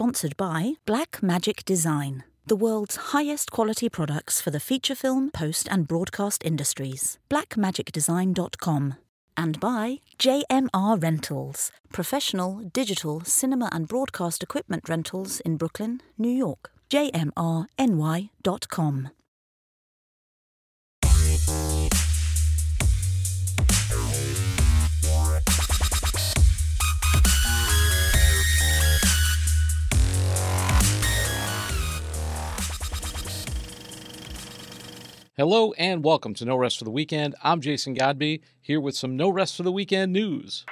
Sponsored by Blackmagic Design, the world's highest quality products for the feature film, post, and broadcast industries. BlackMagicDesign.com. And by JMR Rentals, professional digital cinema and broadcast equipment rentals in Brooklyn, New York. JMRNY.com. Hello and welcome to No Rest for the Weekend. I'm Jason Godbey, here with some No Rest for the Weekend news.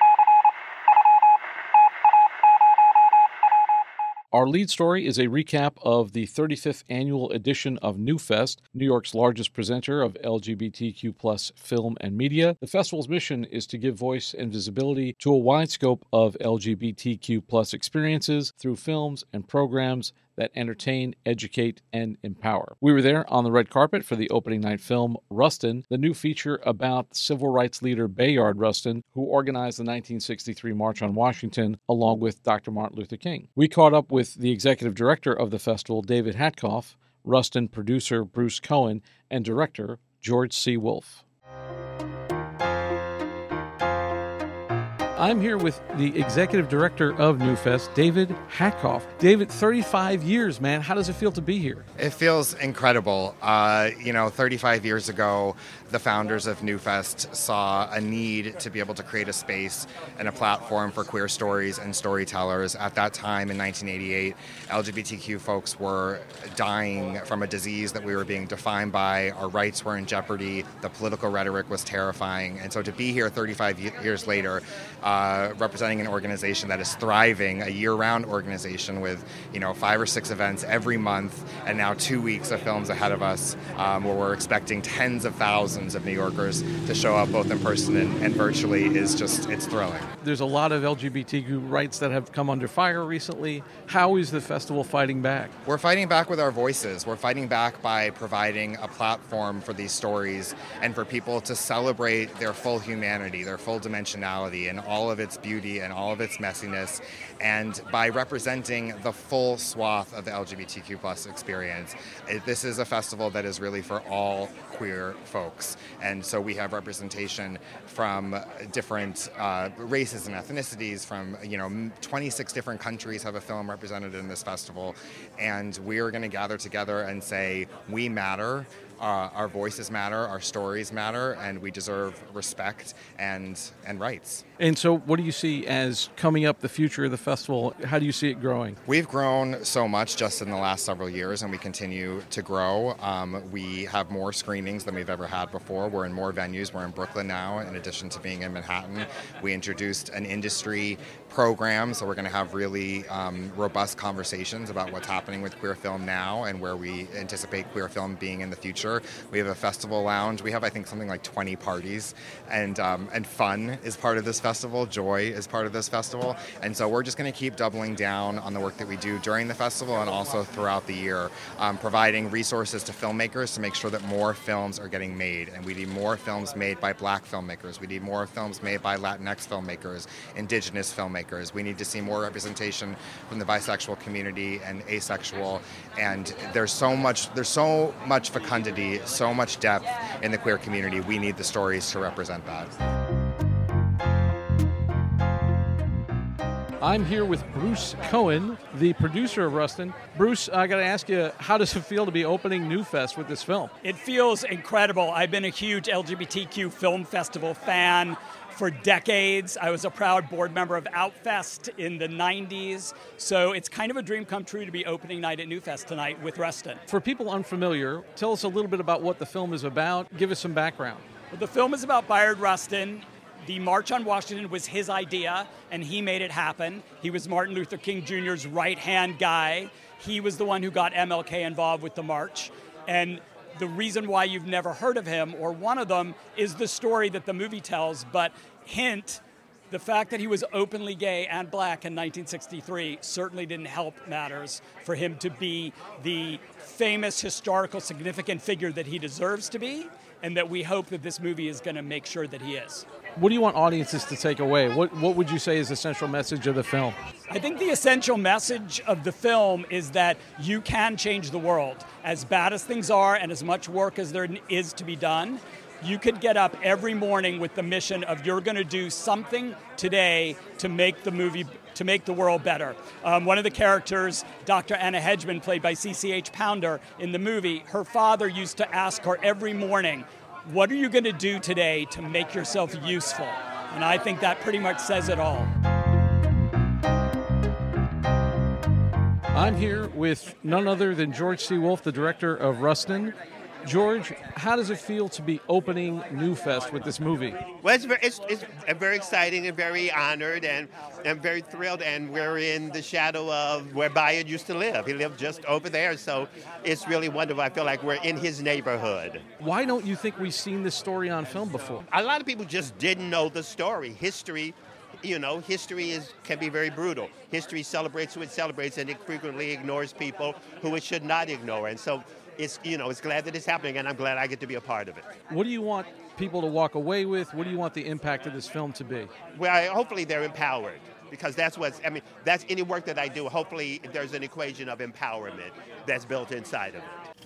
Our lead story is a recap of the 35th annual edition of NewFest, New York's largest presenter of LGBTQ plus film and media. The festival's mission is to give voice and visibility to a wide scope of LGBTQ plus experiences through films and programs that entertain, educate, and empower. We were there on the red carpet for the opening night film Rustin, the new feature about civil rights leader Bayard Rustin, who organized the 1963 March on Washington along with Dr. Martin Luther King. We caught up with the executive director of the festival, David Hatkoff, Rustin producer Bruce Cohen, and director George C. Wolfe. I'm here with the executive director of NewFest, David Hatkoff. David, 35 years, man. How does it feel to be here? It feels incredible. Uh, you know, 35 years ago, the founders of NewFest saw a need to be able to create a space and a platform for queer stories and storytellers. At that time in 1988, LGBTQ folks were dying from a disease that we were being defined by. Our rights were in jeopardy. The political rhetoric was terrifying. And so to be here 35 years later, uh, representing an organization that is thriving, a year-round organization with you know five or six events every month, and now two weeks of films ahead of us, um, where we're expecting tens of thousands of New Yorkers to show up both in person and, and virtually is just it's thrilling. There's a lot of LGBTQ rights that have come under fire recently. How is the festival fighting back? We're fighting back with our voices. We're fighting back by providing a platform for these stories and for people to celebrate their full humanity, their full dimensionality, and all all of its beauty and all of its messiness, and by representing the full swath of the LGBTQ plus experience. It, this is a festival that is really for all queer folks, and so we have representation from different uh, races and ethnicities. From you know, 26 different countries have a film represented in this festival, and we are going to gather together and say we matter uh, our voices matter, our stories matter, and we deserve respect and and rights. And so, what do you see as coming up the future of the festival? How do you see it growing? We've grown so much just in the last several years, and we continue to grow. Um, we have more screenings than we've ever had before. We're in more venues. We're in Brooklyn now, in addition to being in Manhattan. We introduced an industry program, so we're going to have really um, robust conversations about what's happening with queer film now and where we anticipate queer film being in the future. We have a festival lounge. We have, I think, something like 20 parties, and um, and fun is part of this festival. Joy is part of this festival, and so we're just going to keep doubling down on the work that we do during the festival and also throughout the year, um, providing resources to filmmakers to make sure that more films are getting made, and we need more films made by Black filmmakers. We need more films made by Latinx filmmakers, Indigenous filmmakers. We need to see more representation from the bisexual community and asexual. And there's so much there's so much fecundity, so much depth in the queer community. We need the stories to represent that. I'm here with Bruce Cohen, the producer of Rustin. Bruce, I got to ask you, how does it feel to be opening NewFest with this film? It feels incredible. I've been a huge LGBTQ film festival fan for decades. I was a proud board member of Outfest in the 90s. So it's kind of a dream come true to be opening night at NewFest tonight with Rustin. For people unfamiliar, tell us a little bit about what the film is about. Give us some background. Well, the film is about Bayard Rustin. The March on Washington was his idea, and he made it happen. He was Martin Luther King Jr.'s right hand guy. He was the one who got MLK involved with the march. And the reason why you've never heard of him, or one of them, is the story that the movie tells. But hint, The fact that he was openly gay and black in 1963 certainly didn't help matters for him to be the famous historical significant figure that he deserves to be and that we hope that this movie is going to make sure that he is. What do you want audiences to take away? What what would you say is the central message of the film? I think the essential message of the film is that you can change the world. As bad as things are and as much work as there is to be done, you could get up every morning with the mission of you're going to do something today to make the movie to make the world better. Um, one of the characters, Dr. Anna Hedgeman, played by CCH Pounder in the movie, her father used to ask her every morning, What are you going to do today to make yourself useful? And I think that pretty much says it all. I'm here with none other than George C. Wolfe, the director of Rustin. George, how does it feel to be opening Newfest with this movie? Well, it's very, it's, it's very exciting and very honored and I'm very thrilled. And we're in the shadow of where Bayard used to live. He lived just over there, so it's really wonderful. I feel like we're in his neighborhood. Why don't you think we've seen this story on film before? A lot of people just didn't know the story. History you know, history is can be very brutal. History celebrates who it celebrates, and it frequently ignores people who it should not ignore. And so, it's you know, it's glad that it's happening, and I'm glad I get to be a part of it. What do you want people to walk away with? What do you want the impact of this film to be? Well, hopefully they're empowered because that's what's I mean that's any work that I do. Hopefully there's an equation of empowerment that's built inside of it.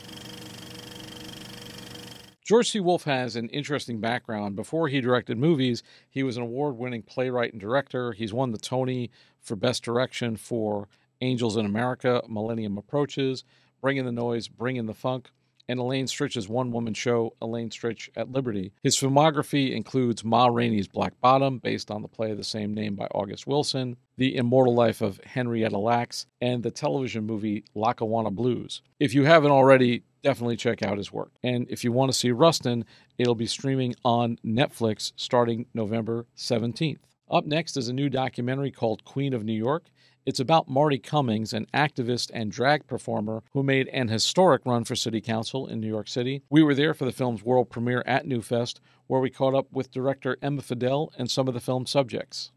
George C. Wolfe has an interesting background. Before he directed movies, he was an award winning playwright and director. He's won the Tony for Best Direction for Angels in America, Millennium Approaches, Bring in the Noise, Bring in the Funk, and Elaine Stritch's one woman show, Elaine Stritch at Liberty. His filmography includes Ma Rainey's Black Bottom, based on the play of the same name by August Wilson, The Immortal Life of Henrietta Lacks, and the television movie Lackawanna Blues. If you haven't already, definitely check out his work. And if you want to see Rustin, it'll be streaming on Netflix starting November 17th. Up next is a new documentary called Queen of New York. It's about Marti Cummings, an activist and drag performer who made an historic run for city council in New York City. We were there for the film's world premiere at Newfest, where we caught up with director Emma Fidel and some of the film's subjects.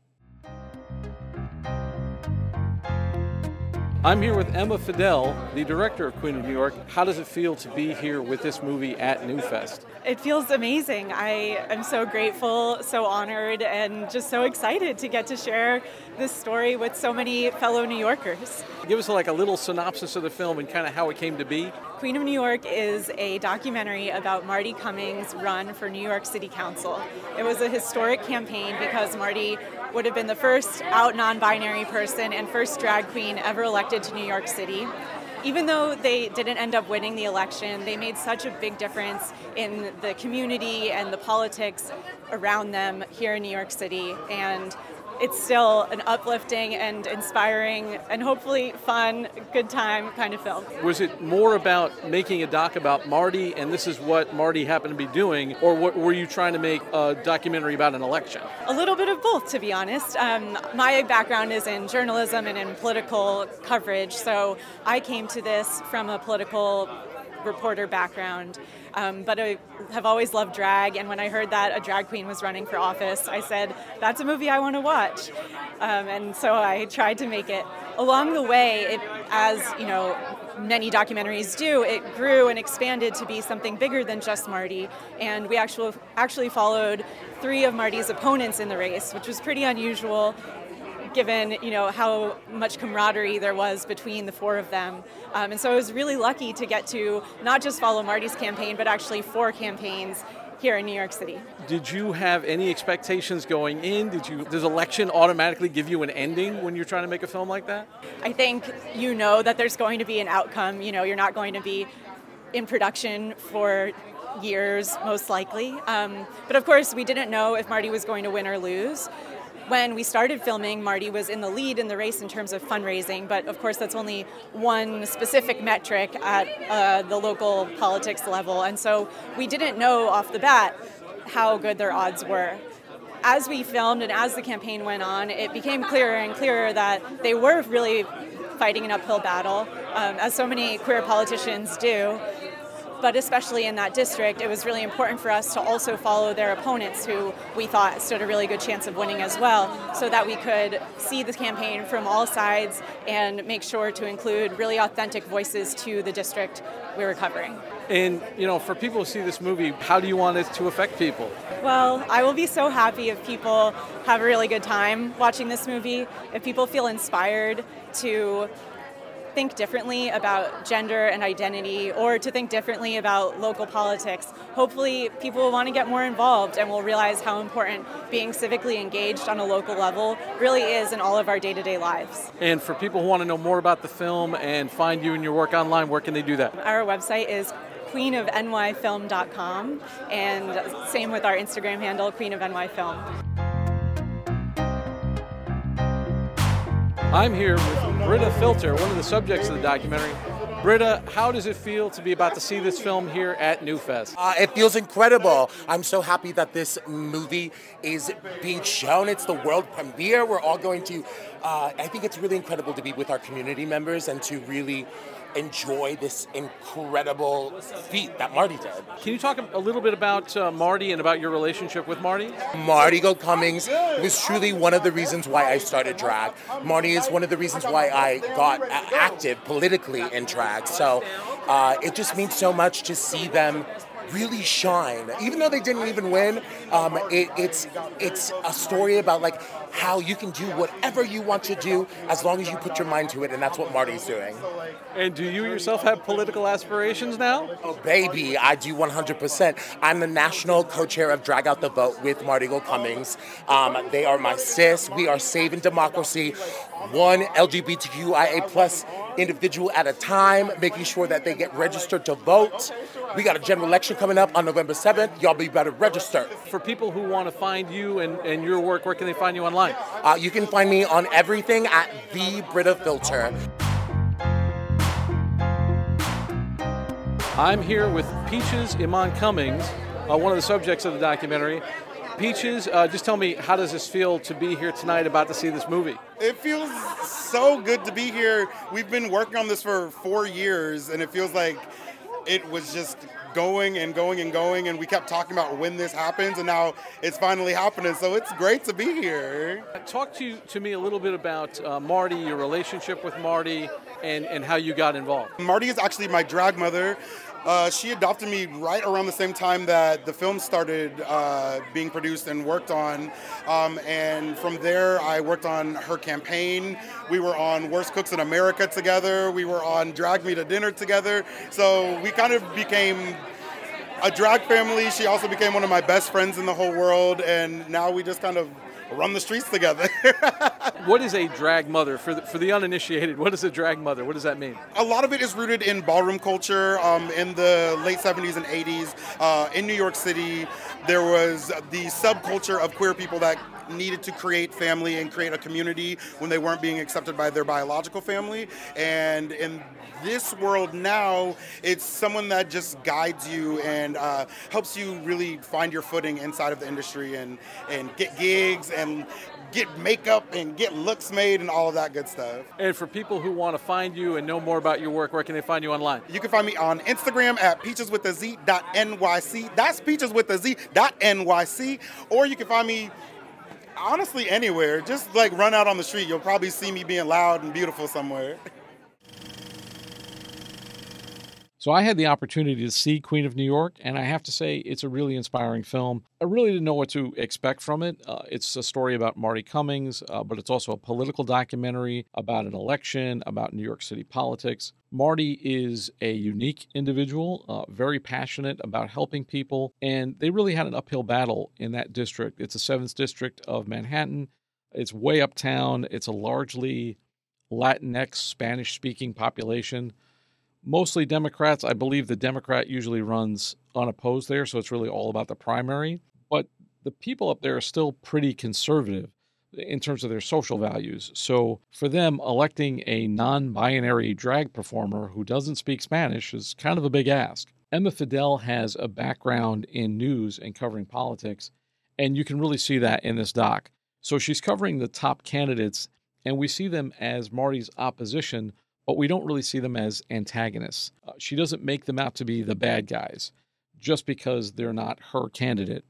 I'm here with Emma Fidel, the director of Queen of New York. How does it feel to be here with this movie at Newfest? It feels amazing. I am so grateful, so honored, and just so excited to get to share this story with so many fellow New Yorkers. Give us like a little synopsis of the film and kind of how it came to be. Queen of New York is a documentary about Marti Cummings' run for New York City Council. It was a historic campaign because Marti would have been the first out non binary person and first drag queen ever elected to New York City. Even though they didn't end up winning the election, they made such a big difference in the community and the politics around them here in New York City. And it's still an uplifting and inspiring and hopefully fun, good time kind of film. Was it more about making a doc about Marti and this is what Marti happened to be doing, or what, were you trying to make a documentary about an election? A little bit of both, to be honest. Um, my background is in journalism and in political coverage, so I came to this from a political reporter background. Um, but I have always loved drag, and when I heard that a drag queen was running for office, I said, that's a movie I want to watch. Um, and so I tried to make it. Along the way, it, as you know, many documentaries do, it grew and expanded to be something bigger than just Marti. And we actually actually followed three of Marti's opponents in the race, which was pretty unusual given you know how much camaraderie there was between the four of them. Um, and so I was really lucky to get to not just follow Marti's campaign, but actually four campaigns here in New York City. Did you have any expectations going in? Did you does election automatically give you an ending when you're trying to make a film like that? I think you know that there's going to be an outcome. You know, you're not going to be in production for years, most likely. Um, but of course, we didn't know if Marti was going to win or lose when we started filming, Marti was in the lead in the race in terms of fundraising, but of course, that's only one specific metric at uh, the local politics level. And so we didn't know off the bat how good their odds were. As we filmed and as the campaign went on, it became clearer and clearer that they were really fighting an uphill battle, um, as so many queer politicians do but especially in that district, it was really important for us to also follow their opponents who we thought stood a really good chance of winning as well, so that we could see the campaign from all sides and make sure to include really authentic voices to the district we were covering. And, you know, for people who see this movie, how do you want it to affect people? Well, I will be so happy if people have a really good time watching this movie, if people feel inspired to think differently about gender and identity or to think differently about local politics. Hopefully, people will want to get more involved and will realize how important being civically engaged on a local level really is in all of our day to day lives. And for people who want to know more about the film and find you and your work online, where can they do that? Our website is queenofnyfilm.com and same with our Instagram handle, Queen of NY Film. I'm here with Brita Filter, one of the subjects of the documentary. Britta, how does it feel to be about to see this film here at Newfest? Uh, it feels incredible. I'm so happy that this movie is being shown. It's the world premiere. We're all going to, uh, I think it's really incredible to be with our community members and to really enjoy this incredible feat that Marti did. Can you talk a little bit about uh, Marti and about your relationship with Marti? Marti Gould Cummings was truly one of the reasons why I started drag. Marty is one of the reasons why I got active politically in drag. So uh, it just means so much to see them really shine. Even though they didn't even win, um, it, it's it's a story about like how you can do whatever you want to do as long as you put your mind to it, and that's what Marti's doing. And do you yourself have political aspirations now? Oh, baby, I do 100%. I'm the national co-chair of Drag Out the Vote with Marti Gould Cummings. Um, they are my sis. We are saving democracy, one LGBTQIA plus individual at a time, making sure that they get registered to vote. We got a general election coming up on November 7th. Y'all be better register. For people who want to find you and, and your work, where can they find you online? Uh, you can find me on everything at The Brita Filter. I'm here with Peaches Iman Cummings, uh, one of the subjects of the documentary. Peaches, uh, just tell me, how does this feel to be here tonight about to see this movie? It feels so good to be here. We've been working on this for four years, and it feels like it was just going and going and going, and we kept talking about when this happens, and now it's finally happening. So it's great to be here. Talk to to me a little bit about uh, Marti, your relationship with Marti, and and how you got involved. Marti is actually my drag mother. Uh, she adopted me right around the same time that the film started uh, being produced and worked on. Um, and from there, I worked on her campaign. We were on Worst Cooks in America together. We were on Drag Me to Dinner together. So we kind of became a drag family. She also became one of my best friends in the whole world. And now we just kind of run the streets together. what is a drag mother for the, for the uninitiated? What is a drag mother? What does that mean? A lot of it is rooted in ballroom culture. Um, in the late 70s and 80s, uh, in New York City, there was the subculture of queer people that needed to create family and create a community when they weren't being accepted by their biological family. And in this world now, it's someone that just guides you and uh, helps you really find your footing inside of the industry and, and get gigs and get makeup and get looks made and all of that good stuff. And for people who want to find you and know more about your work, where can they find you online? You can find me on Instagram at peacheswithaz.nyc. That's peacheswithaz.nyc. Or you can find me honestly anywhere. Just like run out on the street. You'll probably see me being loud and beautiful somewhere. So I had the opportunity to see Queen of New York, and I have to say it's a really inspiring film. I really didn't know what to expect from it. Uh, it's a story about Marti Cummings, uh, but it's also a political documentary about an election, about New York City politics. Marti is a unique individual, uh, very passionate about helping people, and they really had an uphill battle in that district. It's the seventh district of Manhattan. It's way uptown. It's a largely Latinx, Spanish speaking population mostly Democrats. I believe the Democrat usually runs unopposed there, so it's really all about the primary. But the people up there are still pretty conservative in terms of their social values. So for them, electing a non binary drag performer who doesn't speak Spanish is kind of a big ask. Emma Fidel has a background in news and covering politics, and you can really see that in this doc. So she's covering the top candidates, and we see them as Marti's opposition but we don't really see them as antagonists. Uh, she doesn't make them out to be the bad guys just because they're not her candidate,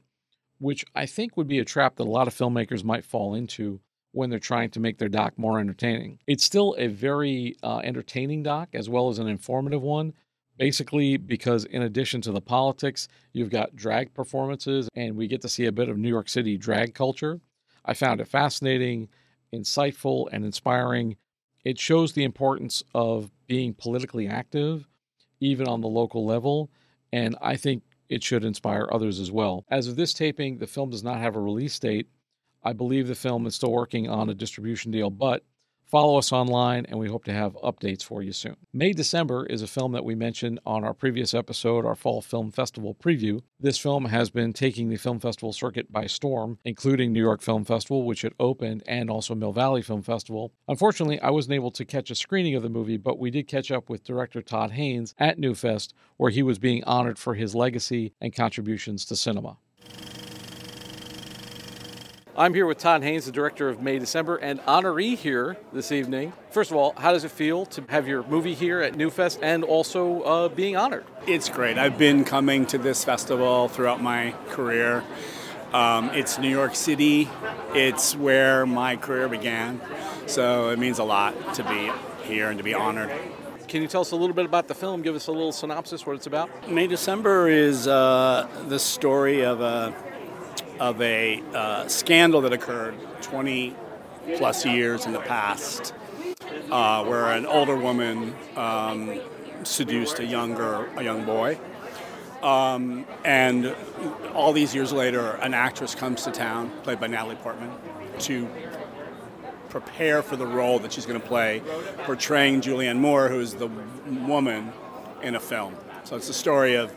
which I think would be a trap that a lot of filmmakers might fall into when they're trying to make their doc more entertaining. It's still a very uh, entertaining doc as well as an informative one, basically because in addition to the politics, you've got drag performances and we get to see a bit of New York City drag culture. I found it fascinating, insightful, and inspiring. It shows the importance of being politically active, even on the local level, and I think it should inspire others as well. As of this taping, the film does not have a release date. I believe the film is still working on a distribution deal, but Follow us online, and we hope to have updates for you soon. May December is a film that we mentioned on our previous episode, our Fall Film Festival preview. This film has been taking the film festival circuit by storm, including New York Film Festival, which it opened, and also Mill Valley Film Festival. Unfortunately, I wasn't able to catch a screening of the movie, but we did catch up with director Todd Haynes at Newfest, where he was being honored for his legacy and contributions to cinema. I'm here with Todd Haynes, the director of May December, and honoree here this evening. First of all, how does it feel to have your movie here at Newfest and also uh, being honored? It's great. I've been coming to this festival throughout my career. Um, it's New York City, it's where my career began, so it means a lot to be here and to be honored. Can you tell us a little bit about the film? Give us a little synopsis, what it's about? May December is uh, the story of a of a uh, scandal that occurred 20 plus years in the past, uh, where an older woman um, seduced a younger a young boy. Um, and all these years later, an actress comes to town, played by Natalie Portman, to prepare for the role that she's going to play, portraying Julianne Moore, who is the woman in a film. So it's the story of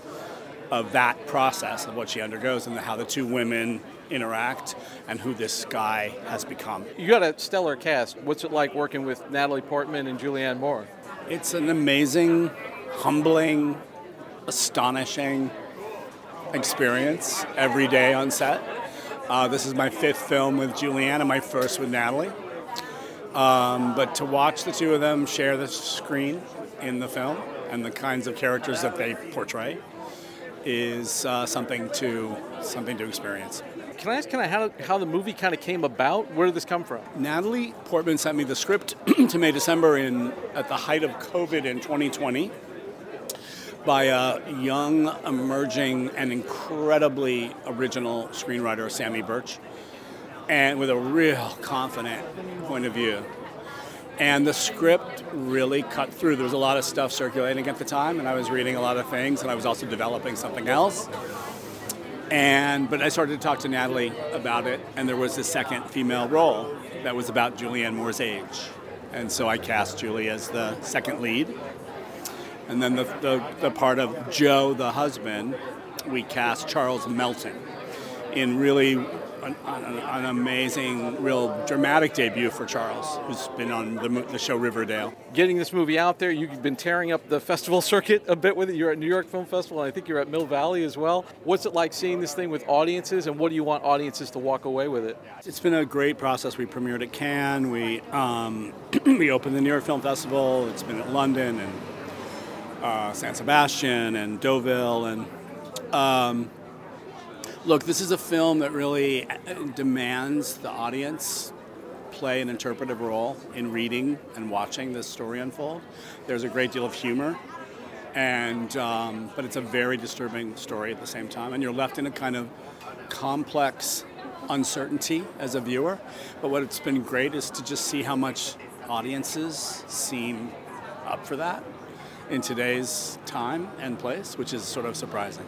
of that process of what she undergoes and how the two women interact and who this guy has become. You got a stellar cast. What's it like working with Natalie Portman and Julianne Moore? It's an amazing, humbling, astonishing experience every day on set. Uh, this is my fifth film with Julianne and my first with Natalie. Um, but to watch the two of them share the screen in the film and the kinds of characters that they portray is uh, something to something to experience. Can I ask kind of how, how the movie kind of came about? Where did this come from? Natalie Portman sent me the script to May December in at the height of COVID in 2020 by a young, emerging, and incredibly original screenwriter, Samy Burch, and with a real confident point of view. And the script really cut through. There was a lot of stuff circulating at the time, and I was reading a lot of things, and I was also developing something else. And but I started to talk to Natalie about it, and there was a second female role that was about Julianne Moore's age, and so I cast Julie as the second lead. And then the, the, the part of Joe, the husband, we cast Charles Melton in really an, an, an, amazing, real dramatic debut for Charles, who's been on the, the, show Riverdale. Getting this movie out there, you've been tearing up the festival circuit a bit with it. You're at New York Film Festival, and I think you're at Mill Valley as well. What's it like seeing this thing with audiences, and what do you want audiences to walk away with it? It's been a great process. We premiered at Cannes, we, um, we opened the New York Film Festival, it's been at London and uh, San Sebastian and Deauville, and um, Look, this is a film that really uh, demands the audience play an interpretive role in reading and watching this story unfold. There's a great deal of humor, and um, but it's a very disturbing story at the same time, and you're left in a kind of complex uncertainty as a viewer. But what it's been great is to just see how much audiences seem up for that in today's time and place, which is sort of surprising.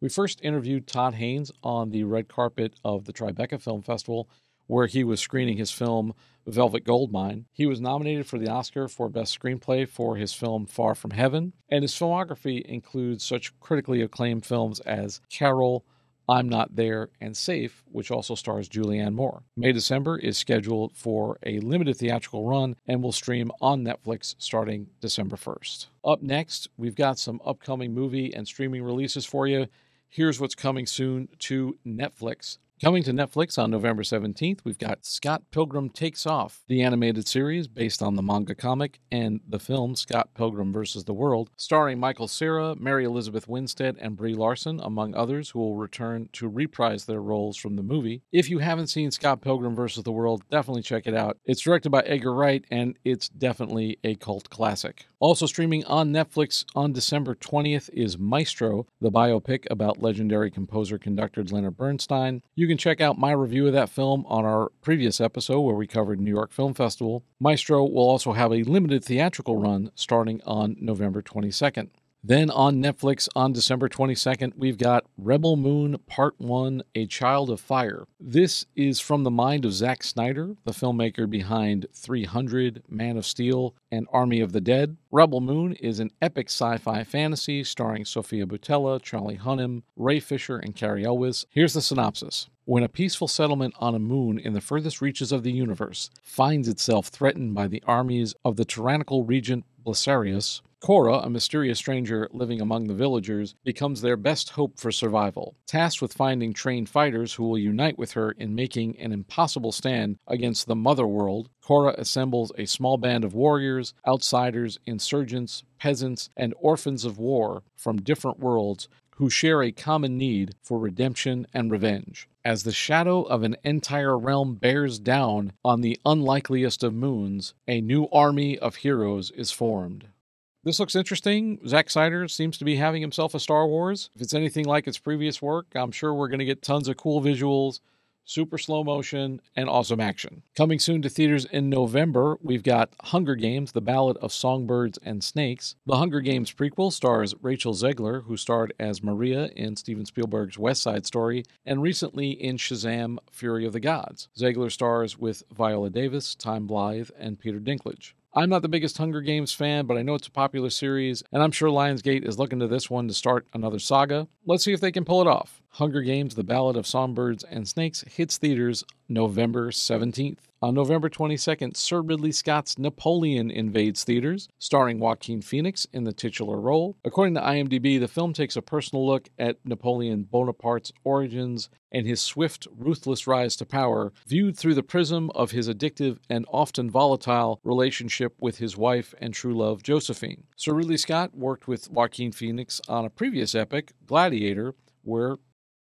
We first interviewed Todd Haynes on the red carpet of the Tribeca Film Festival, where he was screening his film Velvet Goldmine. He was nominated for the Oscar for Best Screenplay for his film Far From Heaven, and his filmography includes such critically acclaimed films as Carol, I'm Not There, and Safe, which also stars Julianne Moore. May December is scheduled for a limited theatrical run and will stream on Netflix starting December 1st. Up next, we've got some upcoming movie and streaming releases for you. Here's what's coming soon to Netflix. Coming to Netflix on November 17th, we've got Scott Pilgrim Takes Off, the animated series based on the manga comic and the film Scott Pilgrim vs. the World, starring Michael Cera, Mary Elizabeth Winstead, and Brie Larson, among others, who will return to reprise their roles from the movie. If you haven't seen Scott Pilgrim vs. the World, definitely check it out. It's directed by Edgar Wright, and it's definitely a cult classic. Also streaming on Netflix on December 20th is Maestro, the biopic about legendary composer conductor Leonard Bernstein. You can check out my review of that film on our previous episode where we covered New York Film Festival. Maestro will also have a limited theatrical run starting on November 22nd. Then on Netflix on December 22nd, we've got Rebel Moon Part 1 A Child of Fire. This is from the mind of Zack Snyder, the filmmaker behind 300, Man of Steel, and Army of the Dead. Rebel Moon is an epic sci fi fantasy starring Sofia Boutella, Charlie Hunnam, Ray Fisher, and Cary Elwes. Here's the synopsis. When a peaceful settlement on a moon in the furthest reaches of the universe finds itself threatened by the armies of the tyrannical regent Balisarius, Cora, a mysterious stranger living among the villagers, becomes their best hope for survival. Tasked with finding trained fighters who will unite with her in making an impossible stand against the Mother World, Cora assembles a small band of warriors, outsiders, insurgents, peasants, and orphans of war from different worlds who share a common need for redemption and revenge. As the shadow of an entire realm bears down on the unlikeliest of moons, a new army of heroes is formed. This looks interesting. Zack Snyder seems to be having himself a Star Wars. If it's anything like its previous work, I'm sure we're going to get tons of cool visuals, super slow motion, and awesome action. Coming soon to theaters in November, we've got Hunger Games, The Ballad of Songbirds and Snakes. The Hunger Games prequel stars Rachel Zegler, who starred as Maria in Steven Spielberg's West Side Story, and recently in Shazam Fury of the Gods. Zegler stars with Viola Davis, Tom Blyth, and Peter Dinklage. I'm not the biggest Hunger Games fan, but I know it's a popular series, and I'm sure Lionsgate is looking to this one to start another saga. Let's see if they can pull it off. Hunger Games The Ballad of Songbirds and Snakes hits theaters November 17th. On November 22nd, Sir Ridley Scott's Napoleon invades theaters, starring Joaquin Phoenix in the titular role. According to IMDb, the film takes a personal look at Napoleon Bonaparte's origins and his swift, ruthless rise to power, viewed through the prism of his addictive and often volatile relationship with his wife and true love, Josephine. Sir Ridley Scott worked with Joaquin Phoenix on a previous epic, Gladiator, where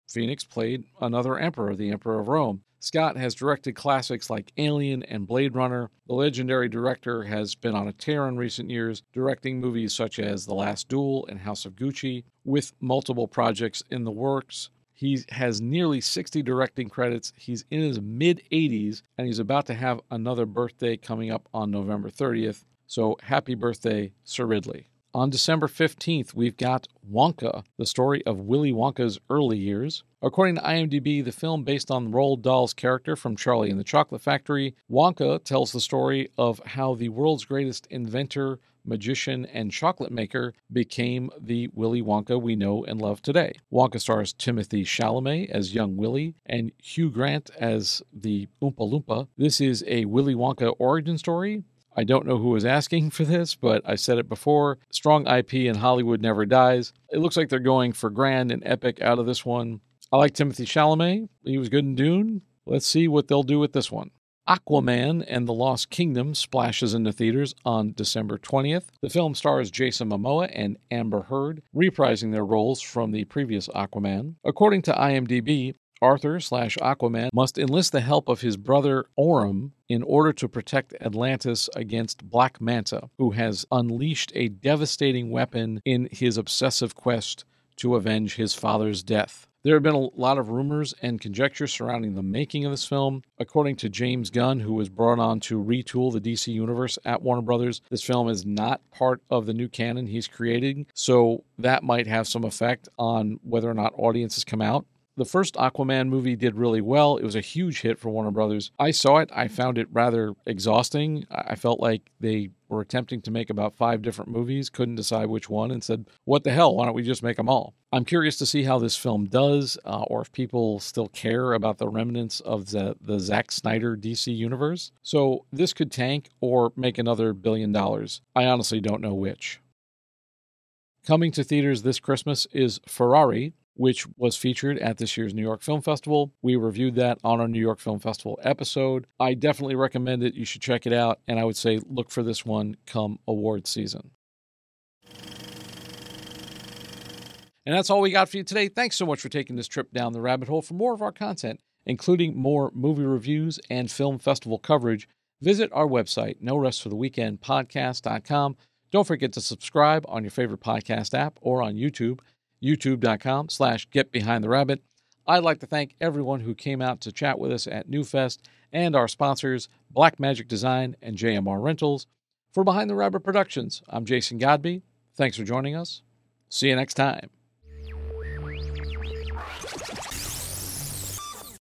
Phoenix played another emperor, the Emperor of Rome. Scott has directed classics like Alien and Blade Runner. The legendary director has been on a tear in recent years, directing movies such as The Last Duel and House of Gucci, with multiple projects in the works. He has nearly 60 directing credits. He's in his mid 80s, and he's about to have another birthday coming up on November 30th. So happy birthday, Sir Ridley. On December 15th, we've got Wonka, the story of Willy Wonka's early years. According to IMDb, the film based on Roald Dahl's character from Charlie and the Chocolate Factory, Wonka tells the story of how the world's greatest inventor, magician, and chocolate maker became the Willy Wonka we know and love today. Wonka stars Timothée Chalamet as young Willy and Hugh Grant as the Oompa Loompa. This is a Willy Wonka origin story I don't know who was asking for this, but I said it before. Strong IP in Hollywood never dies. It looks like they're going for grand and epic out of this one. I like Timothée Chalamet. He was good in Dune. Let's see what they'll do with this one. Aquaman and the Lost Kingdom splashes into theaters on December 20th. The film stars Jason Momoa and Amber Heard, reprising their roles from the previous Aquaman. According to IMDb, Arthur slash Aquaman must enlist the help of his brother Orm in order to protect Atlantis against Black Manta, who has unleashed a devastating weapon in his obsessive quest to avenge his father's death. There have been a lot of rumors and conjecture surrounding the making of this film. According to James Gunn, who was brought on to retool the DC Universe at Warner Brothers, this film is not part of the new canon he's creating, so that might have some effect on whether or not audiences come out. The first Aquaman movie did really well. It was a huge hit for Warner Brothers. I saw it. I found it rather exhausting. I felt like they were attempting to make about five different movies, couldn't decide which one, and said, What the hell? Why don't we just make them all? I'm curious to see how this film does, uh, or if people still care about the remnants of the, the Zack Snyder DC universe. So this could tank or make another billion dollars. I honestly don't know which. Coming to theaters this Christmas is Ferrari, which was featured at this year's New York Film Festival. We reviewed that on our New York Film Festival episode. I definitely recommend it. You should check it out. And I would say look for this one come award season. And that's all we got for you today. Thanks so much for taking this trip down the rabbit hole. For more of our content, including more movie reviews and film festival coverage, visit our website, no rest for the weekend podcast.com. Don't forget to subscribe on your favorite podcast app or on YouTube, youtube.com slash get behind the rabbit. I'd like to thank everyone who came out to chat with us at Newfest and our sponsors, Blackmagic Design and JMR Rentals. For Behind the Rabbit Productions, I'm Jason Godbey. Thanks for joining us. See you next time.